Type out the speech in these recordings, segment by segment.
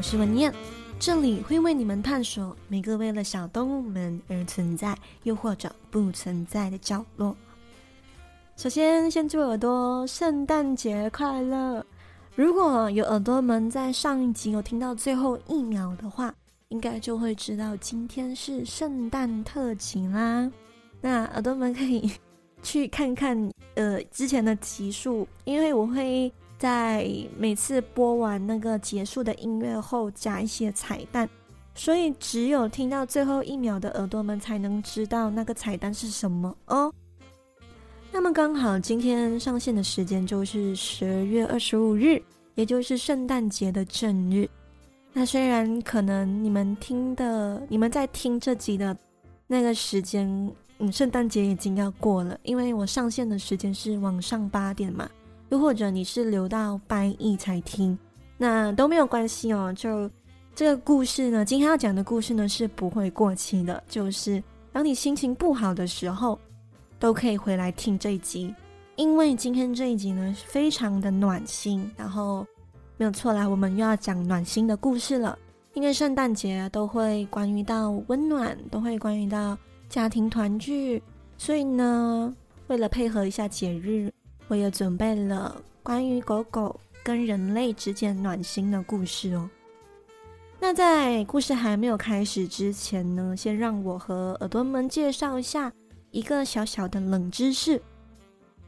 我是文燕，这里会为你们探索每个为了小动物们而存在，又或者不存在的角落。首先，先祝耳朵圣诞节快乐！如果有耳朵们在上一集有听到最后一秒的话，应该就会知道今天是圣诞特辑啦。那耳朵们可以去看看呃之前的集数，因为我会在每次播完那个结束的音乐后加一些彩蛋，所以只有听到最后一秒的耳朵们才能知道那个彩蛋是什么哦。那么刚好今天上线的时间就是十二月二十五日，也就是圣诞节的正日。那虽然可能你们听的、你们在听这集的那个时间，嗯，圣诞节已经要过了，因为我上线的时间是晚上八点嘛。又或者你是留到半夜才听，那都没有关系哦。就这个故事呢，今天要讲的故事呢是不会过期的，就是当你心情不好的时候。都可以回来听这一集，因为今天这一集呢是非常的暖心，然后没有错啦，我们又要讲暖心的故事了。因为圣诞节都会关于到温暖，都会关于到家庭团聚，所以呢，为了配合一下节日，我也准备了关于狗狗跟人类之间暖心的故事哦。那在故事还没有开始之前呢，先让我和耳朵们介绍一下。一个小小的冷知识，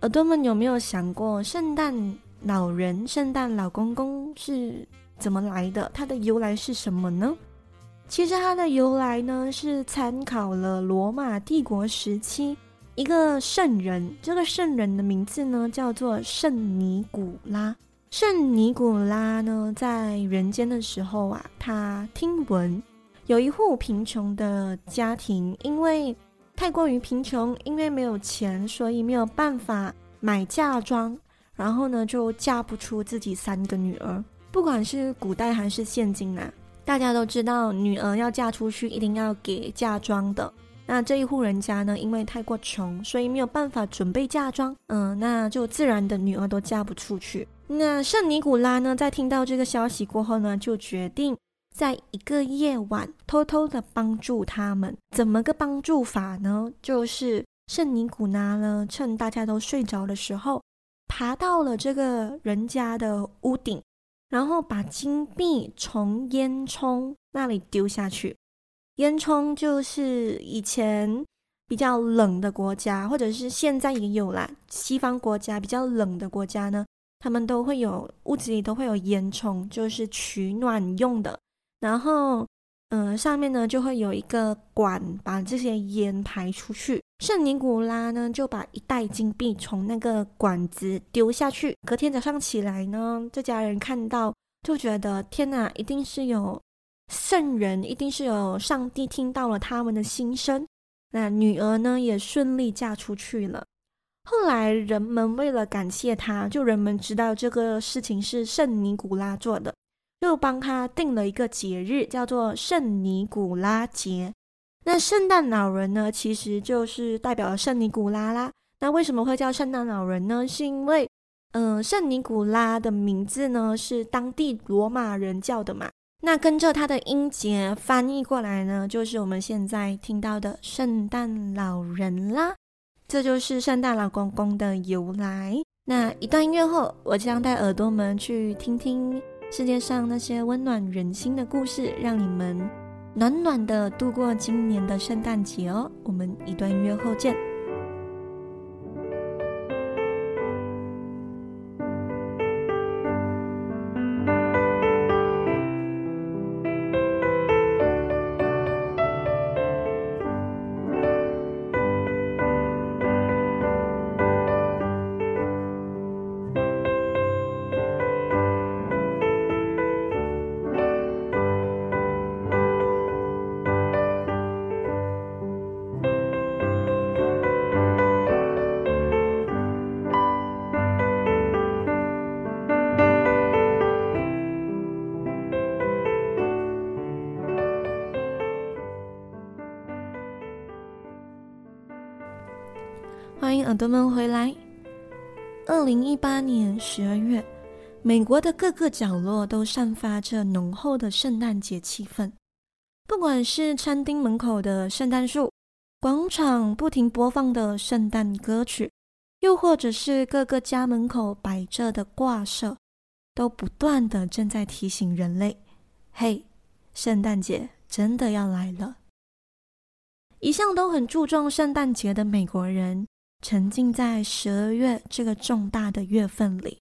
耳朵们有没有想过，圣诞老人、圣诞老公公是怎么来的？它的由来是什么呢？其实它的由来呢，是参考了罗马帝国时期一个圣人，这个圣人的名字呢叫做圣尼古拉。圣尼古拉呢，在人间的时候啊，他听闻有一户贫穷的家庭，因为太过于贫穷，因为没有钱，所以没有办法买嫁妆，然后呢，就嫁不出自己三个女儿。不管是古代还是现今啊，大家都知道，女儿要嫁出去一定要给嫁妆的。那这一户人家呢，因为太过穷，所以没有办法准备嫁妆，嗯，那就自然的女儿都嫁不出去。那圣尼古拉呢，在听到这个消息过后呢，就决定。在一个夜晚，偷偷的帮助他们，怎么个帮助法呢？就是圣尼古拉呢，趁大家都睡着的时候，爬到了这个人家的屋顶，然后把金币从烟囱那里丢下去。烟囱就是以前比较冷的国家，或者是现在也有啦，西方国家比较冷的国家呢，他们都会有屋子里都会有烟囱，就是取暖用的。然后，嗯、上面呢就会有一个管，把这些烟排出去。圣尼古拉呢就把一袋金币从那个管子丢下去。隔天早上起来呢，这家人看到就觉得天哪，一定是有圣人，一定是有上帝听到了他们的心声。那女儿呢也顺利嫁出去了。后来人们为了感谢他，就人们知道这个事情是圣尼古拉做的。就帮他定了一个节日，叫做圣尼古拉节。那圣诞老人呢，其实就是代表了圣尼古拉啦。那为什么会叫圣诞老人呢？是因为，嗯、呃，圣尼古拉的名字呢是当地罗马人叫的嘛。那跟着它的音节翻译过来呢，就是我们现在听到的圣诞老人啦。这就是圣诞老公公的由来。那一段音乐后，我将带耳朵们去听听。世界上那些温暖人心的故事，让你们暖暖的度过今年的圣诞节哦。我们一段音乐后见。欢迎耳朵们回来。二零一八年十二月，美国的各个角落都散发着浓厚的圣诞节气氛，不管是餐厅门口的圣诞树，广场不停播放的圣诞歌曲，又或者是各个家门口摆着的挂设，都不断的正在提醒人类：嘿，圣诞节真的要来了。一向都很注重圣诞节的美国人，沉浸在十二月这个重大的月份里。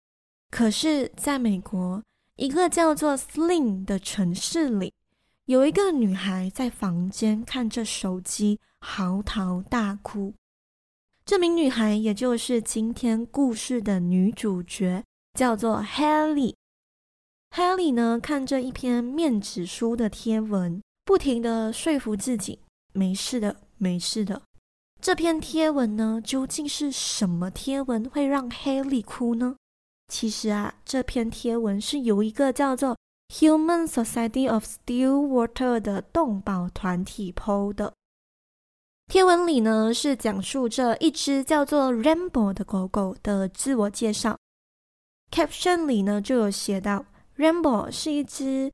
可是，在美国一个叫做 Slim 的城市里，有一个女孩在房间看着手机，嚎啕大哭。这名女孩也就是今天故事的女主角，叫做 Haley。Haley 呢，看着一篇面纸书的贴文，不停的说服自己。没事的，没事的。这篇贴文呢，究竟是什么贴文会让 Haley 哭呢？其实啊，这篇贴文是由一个叫做 Human Society of Stillwater 的动保团体 PO 的。贴文里呢，是讲述着一只叫做 Rainbow 的狗狗的自我介绍。Caption 里呢，就有写到，Rainbow 是一只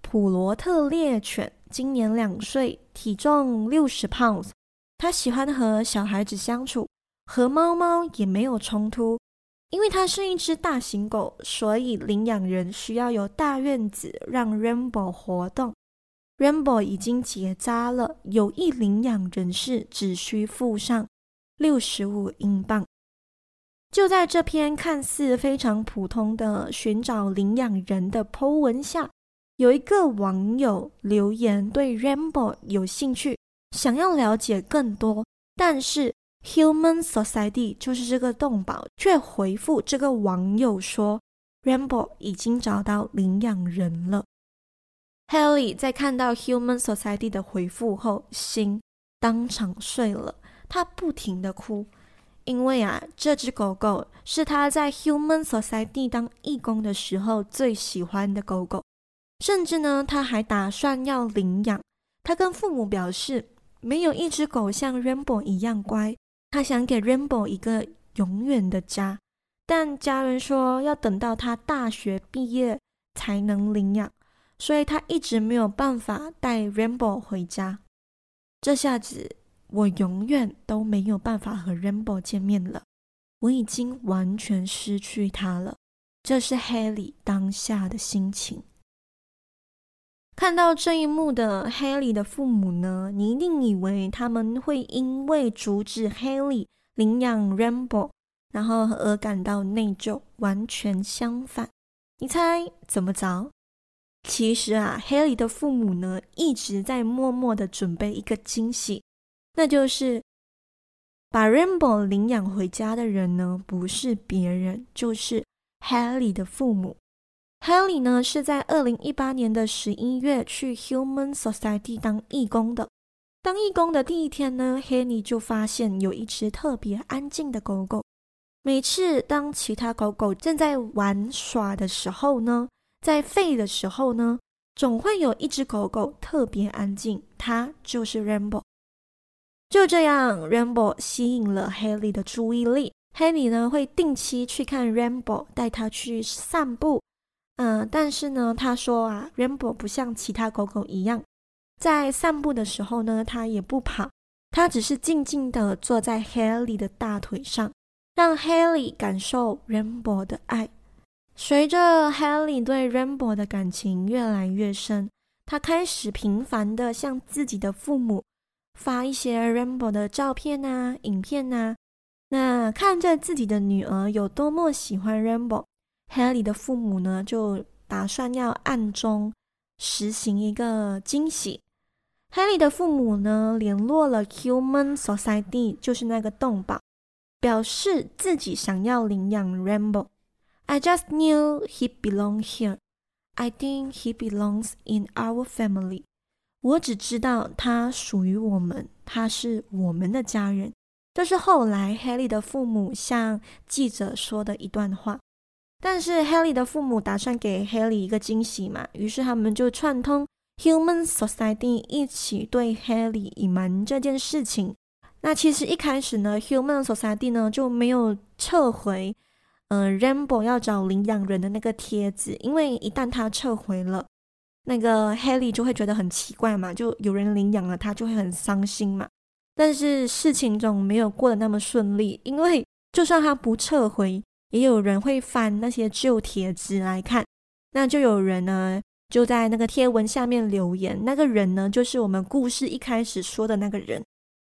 普罗特猎犬。今年两岁，体重六十 pounds。他喜欢和小孩子相处，和猫猫也没有冲突。因为它是一只大型狗，所以领养人需要有大院子让 Rainbow 活动。Rainbow 已经结扎了，有意领养人士只需付上六十五英镑。就在这篇看似非常普通的寻找领养人的 po 文下。有一个网友留言对 Rainbow 有兴趣，想要了解更多，但是 Human Society 就是这个动保却回复这个网友说，Rainbow 已经找到领养人了。Haley 在看到 Human Society 的回复后，心当场碎了，他不停地哭，因为啊，这只狗狗是他在 Human Society 当义工的时候最喜欢的狗狗。甚至呢，他还打算要领养。他跟父母表示，没有一只狗像 Rainbow 一样乖。他想给 Rainbow 一个永远的家，但家人说要等到他大学毕业才能领养，所以他一直没有办法带 Rainbow 回家。这下子，我永远都没有办法和 Rainbow 见面了。我已经完全失去他了。这是 Haley 当下的心情。看到这一幕的 Haley 的父母呢，你一定以为他们会因为阻止 Haley 领养 Rainbow，然后而感到内疚。完全相反，你猜怎么着？其实啊，Haley 的父母呢一直在默默的准备一个惊喜，那就是把 Rainbow 领养回家的人呢，不是别人，就是 Haley 的父母。Haley 呢是在二零一八年的十一月去 Human Society 当义工的。当义工的第一天呢，Haley 就发现有一只特别安静的狗狗。每次当其他狗狗正在玩耍的时候呢，在吠的时候呢，总会有一只狗狗特别安静，它就是 Rainbow。就这样，Rainbow 吸引了 Haley 的注意力。Haley 呢会定期去看 Rainbow，带它去散步。嗯，但是呢，他说啊，Rainbow 不像其他狗狗一样，在散步的时候呢，它也不跑，它只是静静地坐在 Haley 的大腿上，让 Haley 感受 Rainbow 的爱。随着 Haley 对 Rainbow 的感情越来越深，他开始频繁地向自己的父母发一些 Rainbow 的照片啊、影片啊。那看着自己的女儿有多么喜欢 Rainbow。Haley 的父母呢，就打算要暗中实行一个惊喜。Haley 的父母呢，联络了 Human Society，就是那个动保，表示自己想要领养 Rainbow。I just knew he belonged here. I think he belongs in our family. 我只知道他属于我们，他是我们的家人。这是后来 Haley 的父母向记者说的一段话。但是 Haley 的父母打算给 Haley 一个惊喜嘛，于是他们就串通 Human Society 一起对 Haley 隐瞒这件事情。那其实一开始呢，Human Society 呢就没有撤回呃，Rainbow 要找领养人的那个帖子，因为一旦他撤回了，那个 Haley 就会觉得很奇怪嘛，就有人领养了他，就会很伤心嘛。但是事情总没有过得那么顺利，因为就算他不撤回，也有人会翻那些旧帖子来看，那就有人呢就在那个贴文下面留言，那个人呢就是我们故事一开始说的那个人，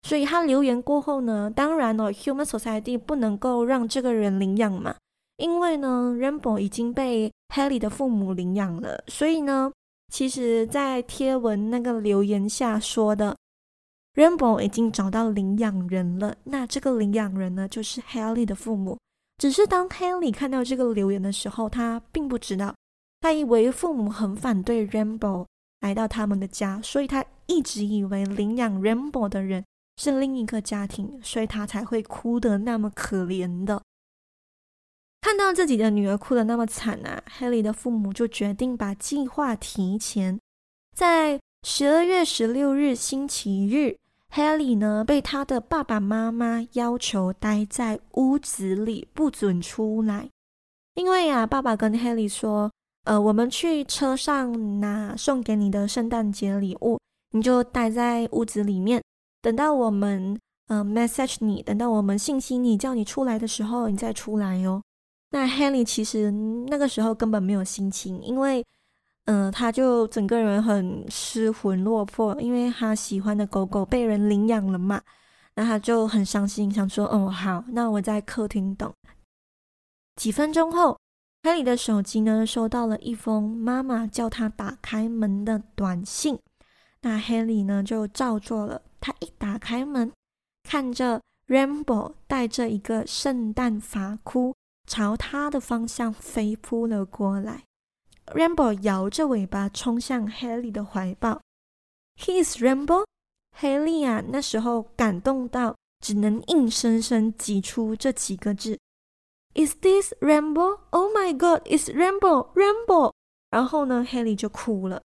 所以他留言过后呢，当然了，Human Society 不能够让这个人领养嘛，因为呢，Rainbow 已经被 Haley 的父母领养了，所以呢，其实在贴文那个留言下说的。Rainbow 已经找到领养人了，那这个领养人呢，就是 Haley 的父母。只是当 Haley 看到这个留言的时候，他并不知道，他以为父母很反对 Rainbow 来到他们的家，所以他一直以为领养 Rainbow 的人是另一个家庭，所以他才会哭得那么可怜的。看到自己的女儿哭得那么惨啊哈利的父母就决定把计划提前，在十二月十六日星期日。Haley 呢，被他的爸爸妈妈要求待在屋子里，不准出来。因为啊，爸爸跟 Haley 说：“呃，我们去车上拿送给你的圣诞节礼物，你就待在屋子里面，等到我们呃 message 你，等到我们信息你叫你出来的时候，你再出来哟。”那 Haley 其实那个时候根本没有心情，因为。嗯、他就整个人很失魂落魄，因为他喜欢的狗狗被人领养了嘛，那他就很伤心，想说：“哦，好，那我在客厅等。”几分钟后黑里的手机呢收到了一封妈妈叫他打开门的短信，那黑里呢就照做了。他一打开门，看着 Rainbow 带着一个圣诞发箍朝他的方向飞扑了过来。Rainbow 摇着尾巴冲向 Haley 的怀抱。He is Rainbow。Haley 啊，那时候感动到只能硬生生挤出这几个字：Is this Rainbow? Oh my God! It's Rainbow! Rainbow! 然后呢，Haley 就哭了。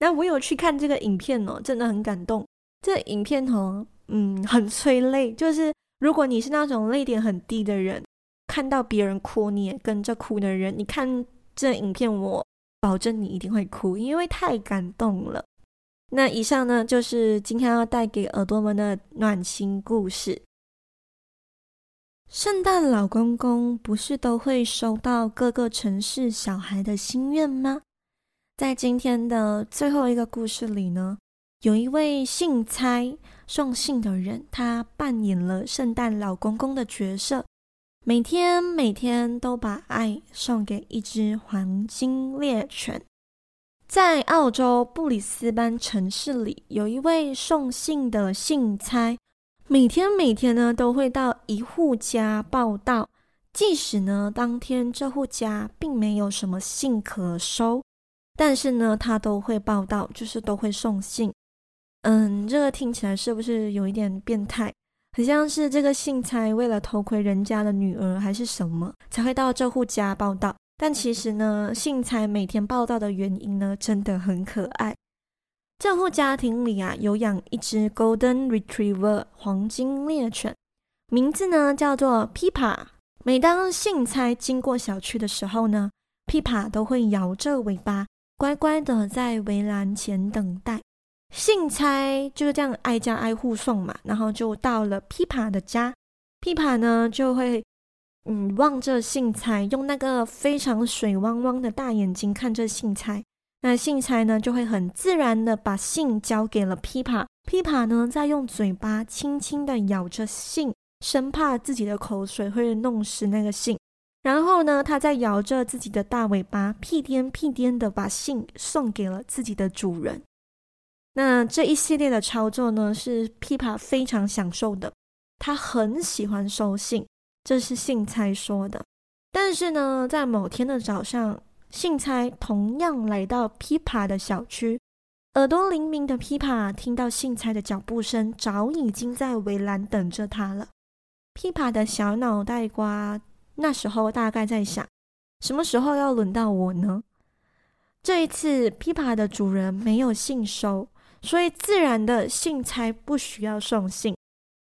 那我有去看这个影片哦，真的很感动。这影片哦，嗯，很催泪。就是如果你是那种泪点很低的人，看到别人哭你也跟着哭的人，你看这影片我。保证你一定会哭，因为太感动了。那以上呢，就是今天要带给耳朵们的暖心故事。圣诞老公公不是都会收到各个城市小孩的心愿吗？在今天的最后一个故事里呢，有一位信差送信的人，他扮演了圣诞老公公的角色。每天每天都把爱送给一只黄金猎犬。在澳洲布里斯班城市里，有一位送信的信差，每天每天呢都会到一户家报到，即使呢当天这户家并没有什么信可收，但是呢他都会报到，就是都会送信。嗯，这个听起来是不是有一点变态？很像是这个信差为了偷窥人家的女儿还是什么，才会到这户家报到。但其实呢，信差每天报到的原因呢，真的很可爱。这户家庭里啊，有养一只 Golden Retriever 黄金猎犬，名字呢叫做 Pipa。每当信差经过小区的时候呢，Pipa 都会摇着尾巴，乖乖的在围栏前等待。信差就是这样挨家挨户送嘛，然后就到了琵琶的家琵琶呢就会嗯望着信差，用那个非常水汪汪的大眼睛看着信差。那信差呢就会很自然的把信交给了琵琶。琵琶呢再用嘴巴轻轻的咬着信，生怕自己的口水会弄湿那个信。然后呢，他再摇着自己的大尾巴，屁颠屁颠的把信送给了自己的主人。那这一系列的操作呢，是 Pipa 非常享受的，他很喜欢收信，这是信差说的。但是呢，在某天的早上，信差同样来到 Pipa 的小区，耳朵灵敏的 Pipa 听到信差的脚步声，早已经在围栏等着他了。Pipa 的小脑袋瓜那时候大概在想，什么时候要轮到我呢？这一次，Pipa 的主人没有信收。所以自然的，信差不需要送信，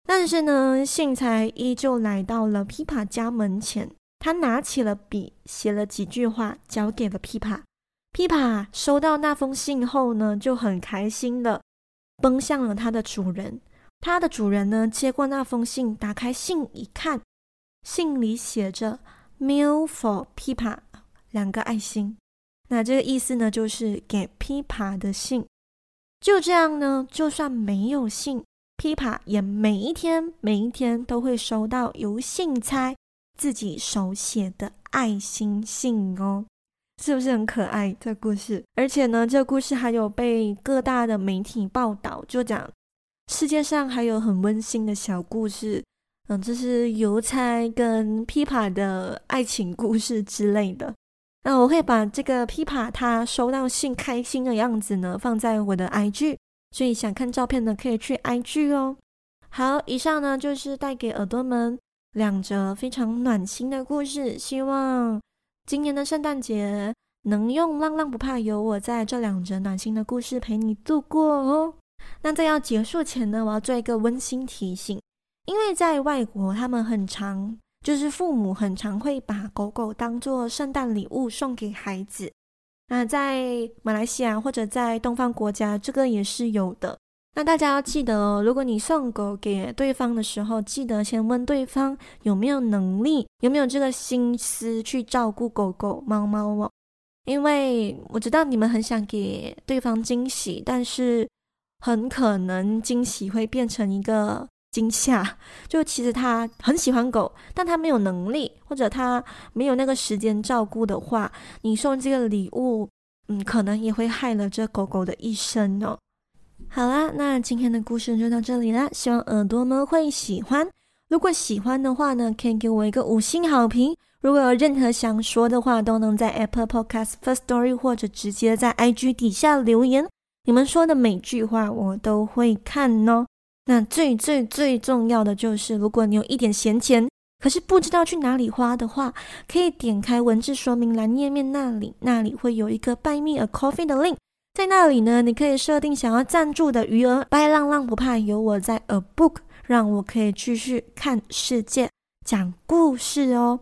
但是呢，信差依旧来到了 Pippa 家门前，他拿起了笔，写了几句话，交给了琵琶。琵琶收到那封信后呢，就很开心的奔向了他的主人。他的主人呢，接过那封信，打开信一看，信里写着 “meal for 琵琶”两个爱心。那这个意思呢，就是给琵琶的信。就这样呢，就算没有信，琵琶也每一天每一天都会收到由信差自己手写的爱心信哦，是不是很可爱？这故事，而且呢，这故事还有被各大的媒体报道，就讲世界上还有很温馨的小故事，嗯，这是邮差跟琵琶的爱情故事之类的。那我会把这个琵琶他收到信开心的样子呢，放在我的 IG，所以想看照片的可以去 IG 哦。好，以上呢就是带给耳朵们两则非常暖心的故事，希望今年的圣诞节能用浪浪不怕有我在这两则暖心的故事陪你度过哦。那在要结束前呢，我要做一个温馨提醒，因为在外国他们很常。就是父母很常会把狗狗当做圣诞礼物送给孩子。那在马来西亚或者在东方国家，这个也是有的。那大家要记得哦，如果你送狗给对方的时候，记得先问对方有没有能力，有没有这个心思去照顾狗狗、猫猫哦。因为我知道你们很想给对方惊喜，但是很可能惊喜会变成一个。惊吓，就其实他很喜欢狗，但他没有能力，或者他没有那个时间照顾的话，你送这个礼物，嗯，可能也会害了这狗狗的一生哦。好啦，那今天的故事就到这里啦，希望耳朵们会喜欢。如果喜欢的话呢，可以给我一个五星好评。如果有任何想说的话，都能在 Apple Podcast First Story 或者直接在 IG 底下留言。你们说的每句话我都会看哦。那最最最重要的就是，如果你有一点闲钱，可是不知道去哪里花的话，可以点开文字说明栏页面那里，那里会有一个 Buy Me a Coffee 的 link，在那里呢，你可以设定想要赞助的余额。拜浪浪不怕有我在，A Book 让我可以继续看世界，讲故事哦。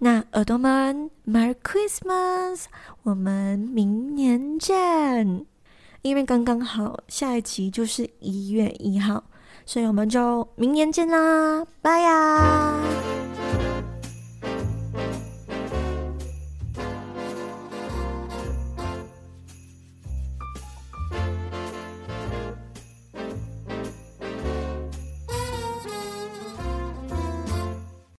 那耳朵们，Merry Christmas，我们明年见。因为刚刚好下一集就是一月一号。所以我们就明年见啦，拜呀！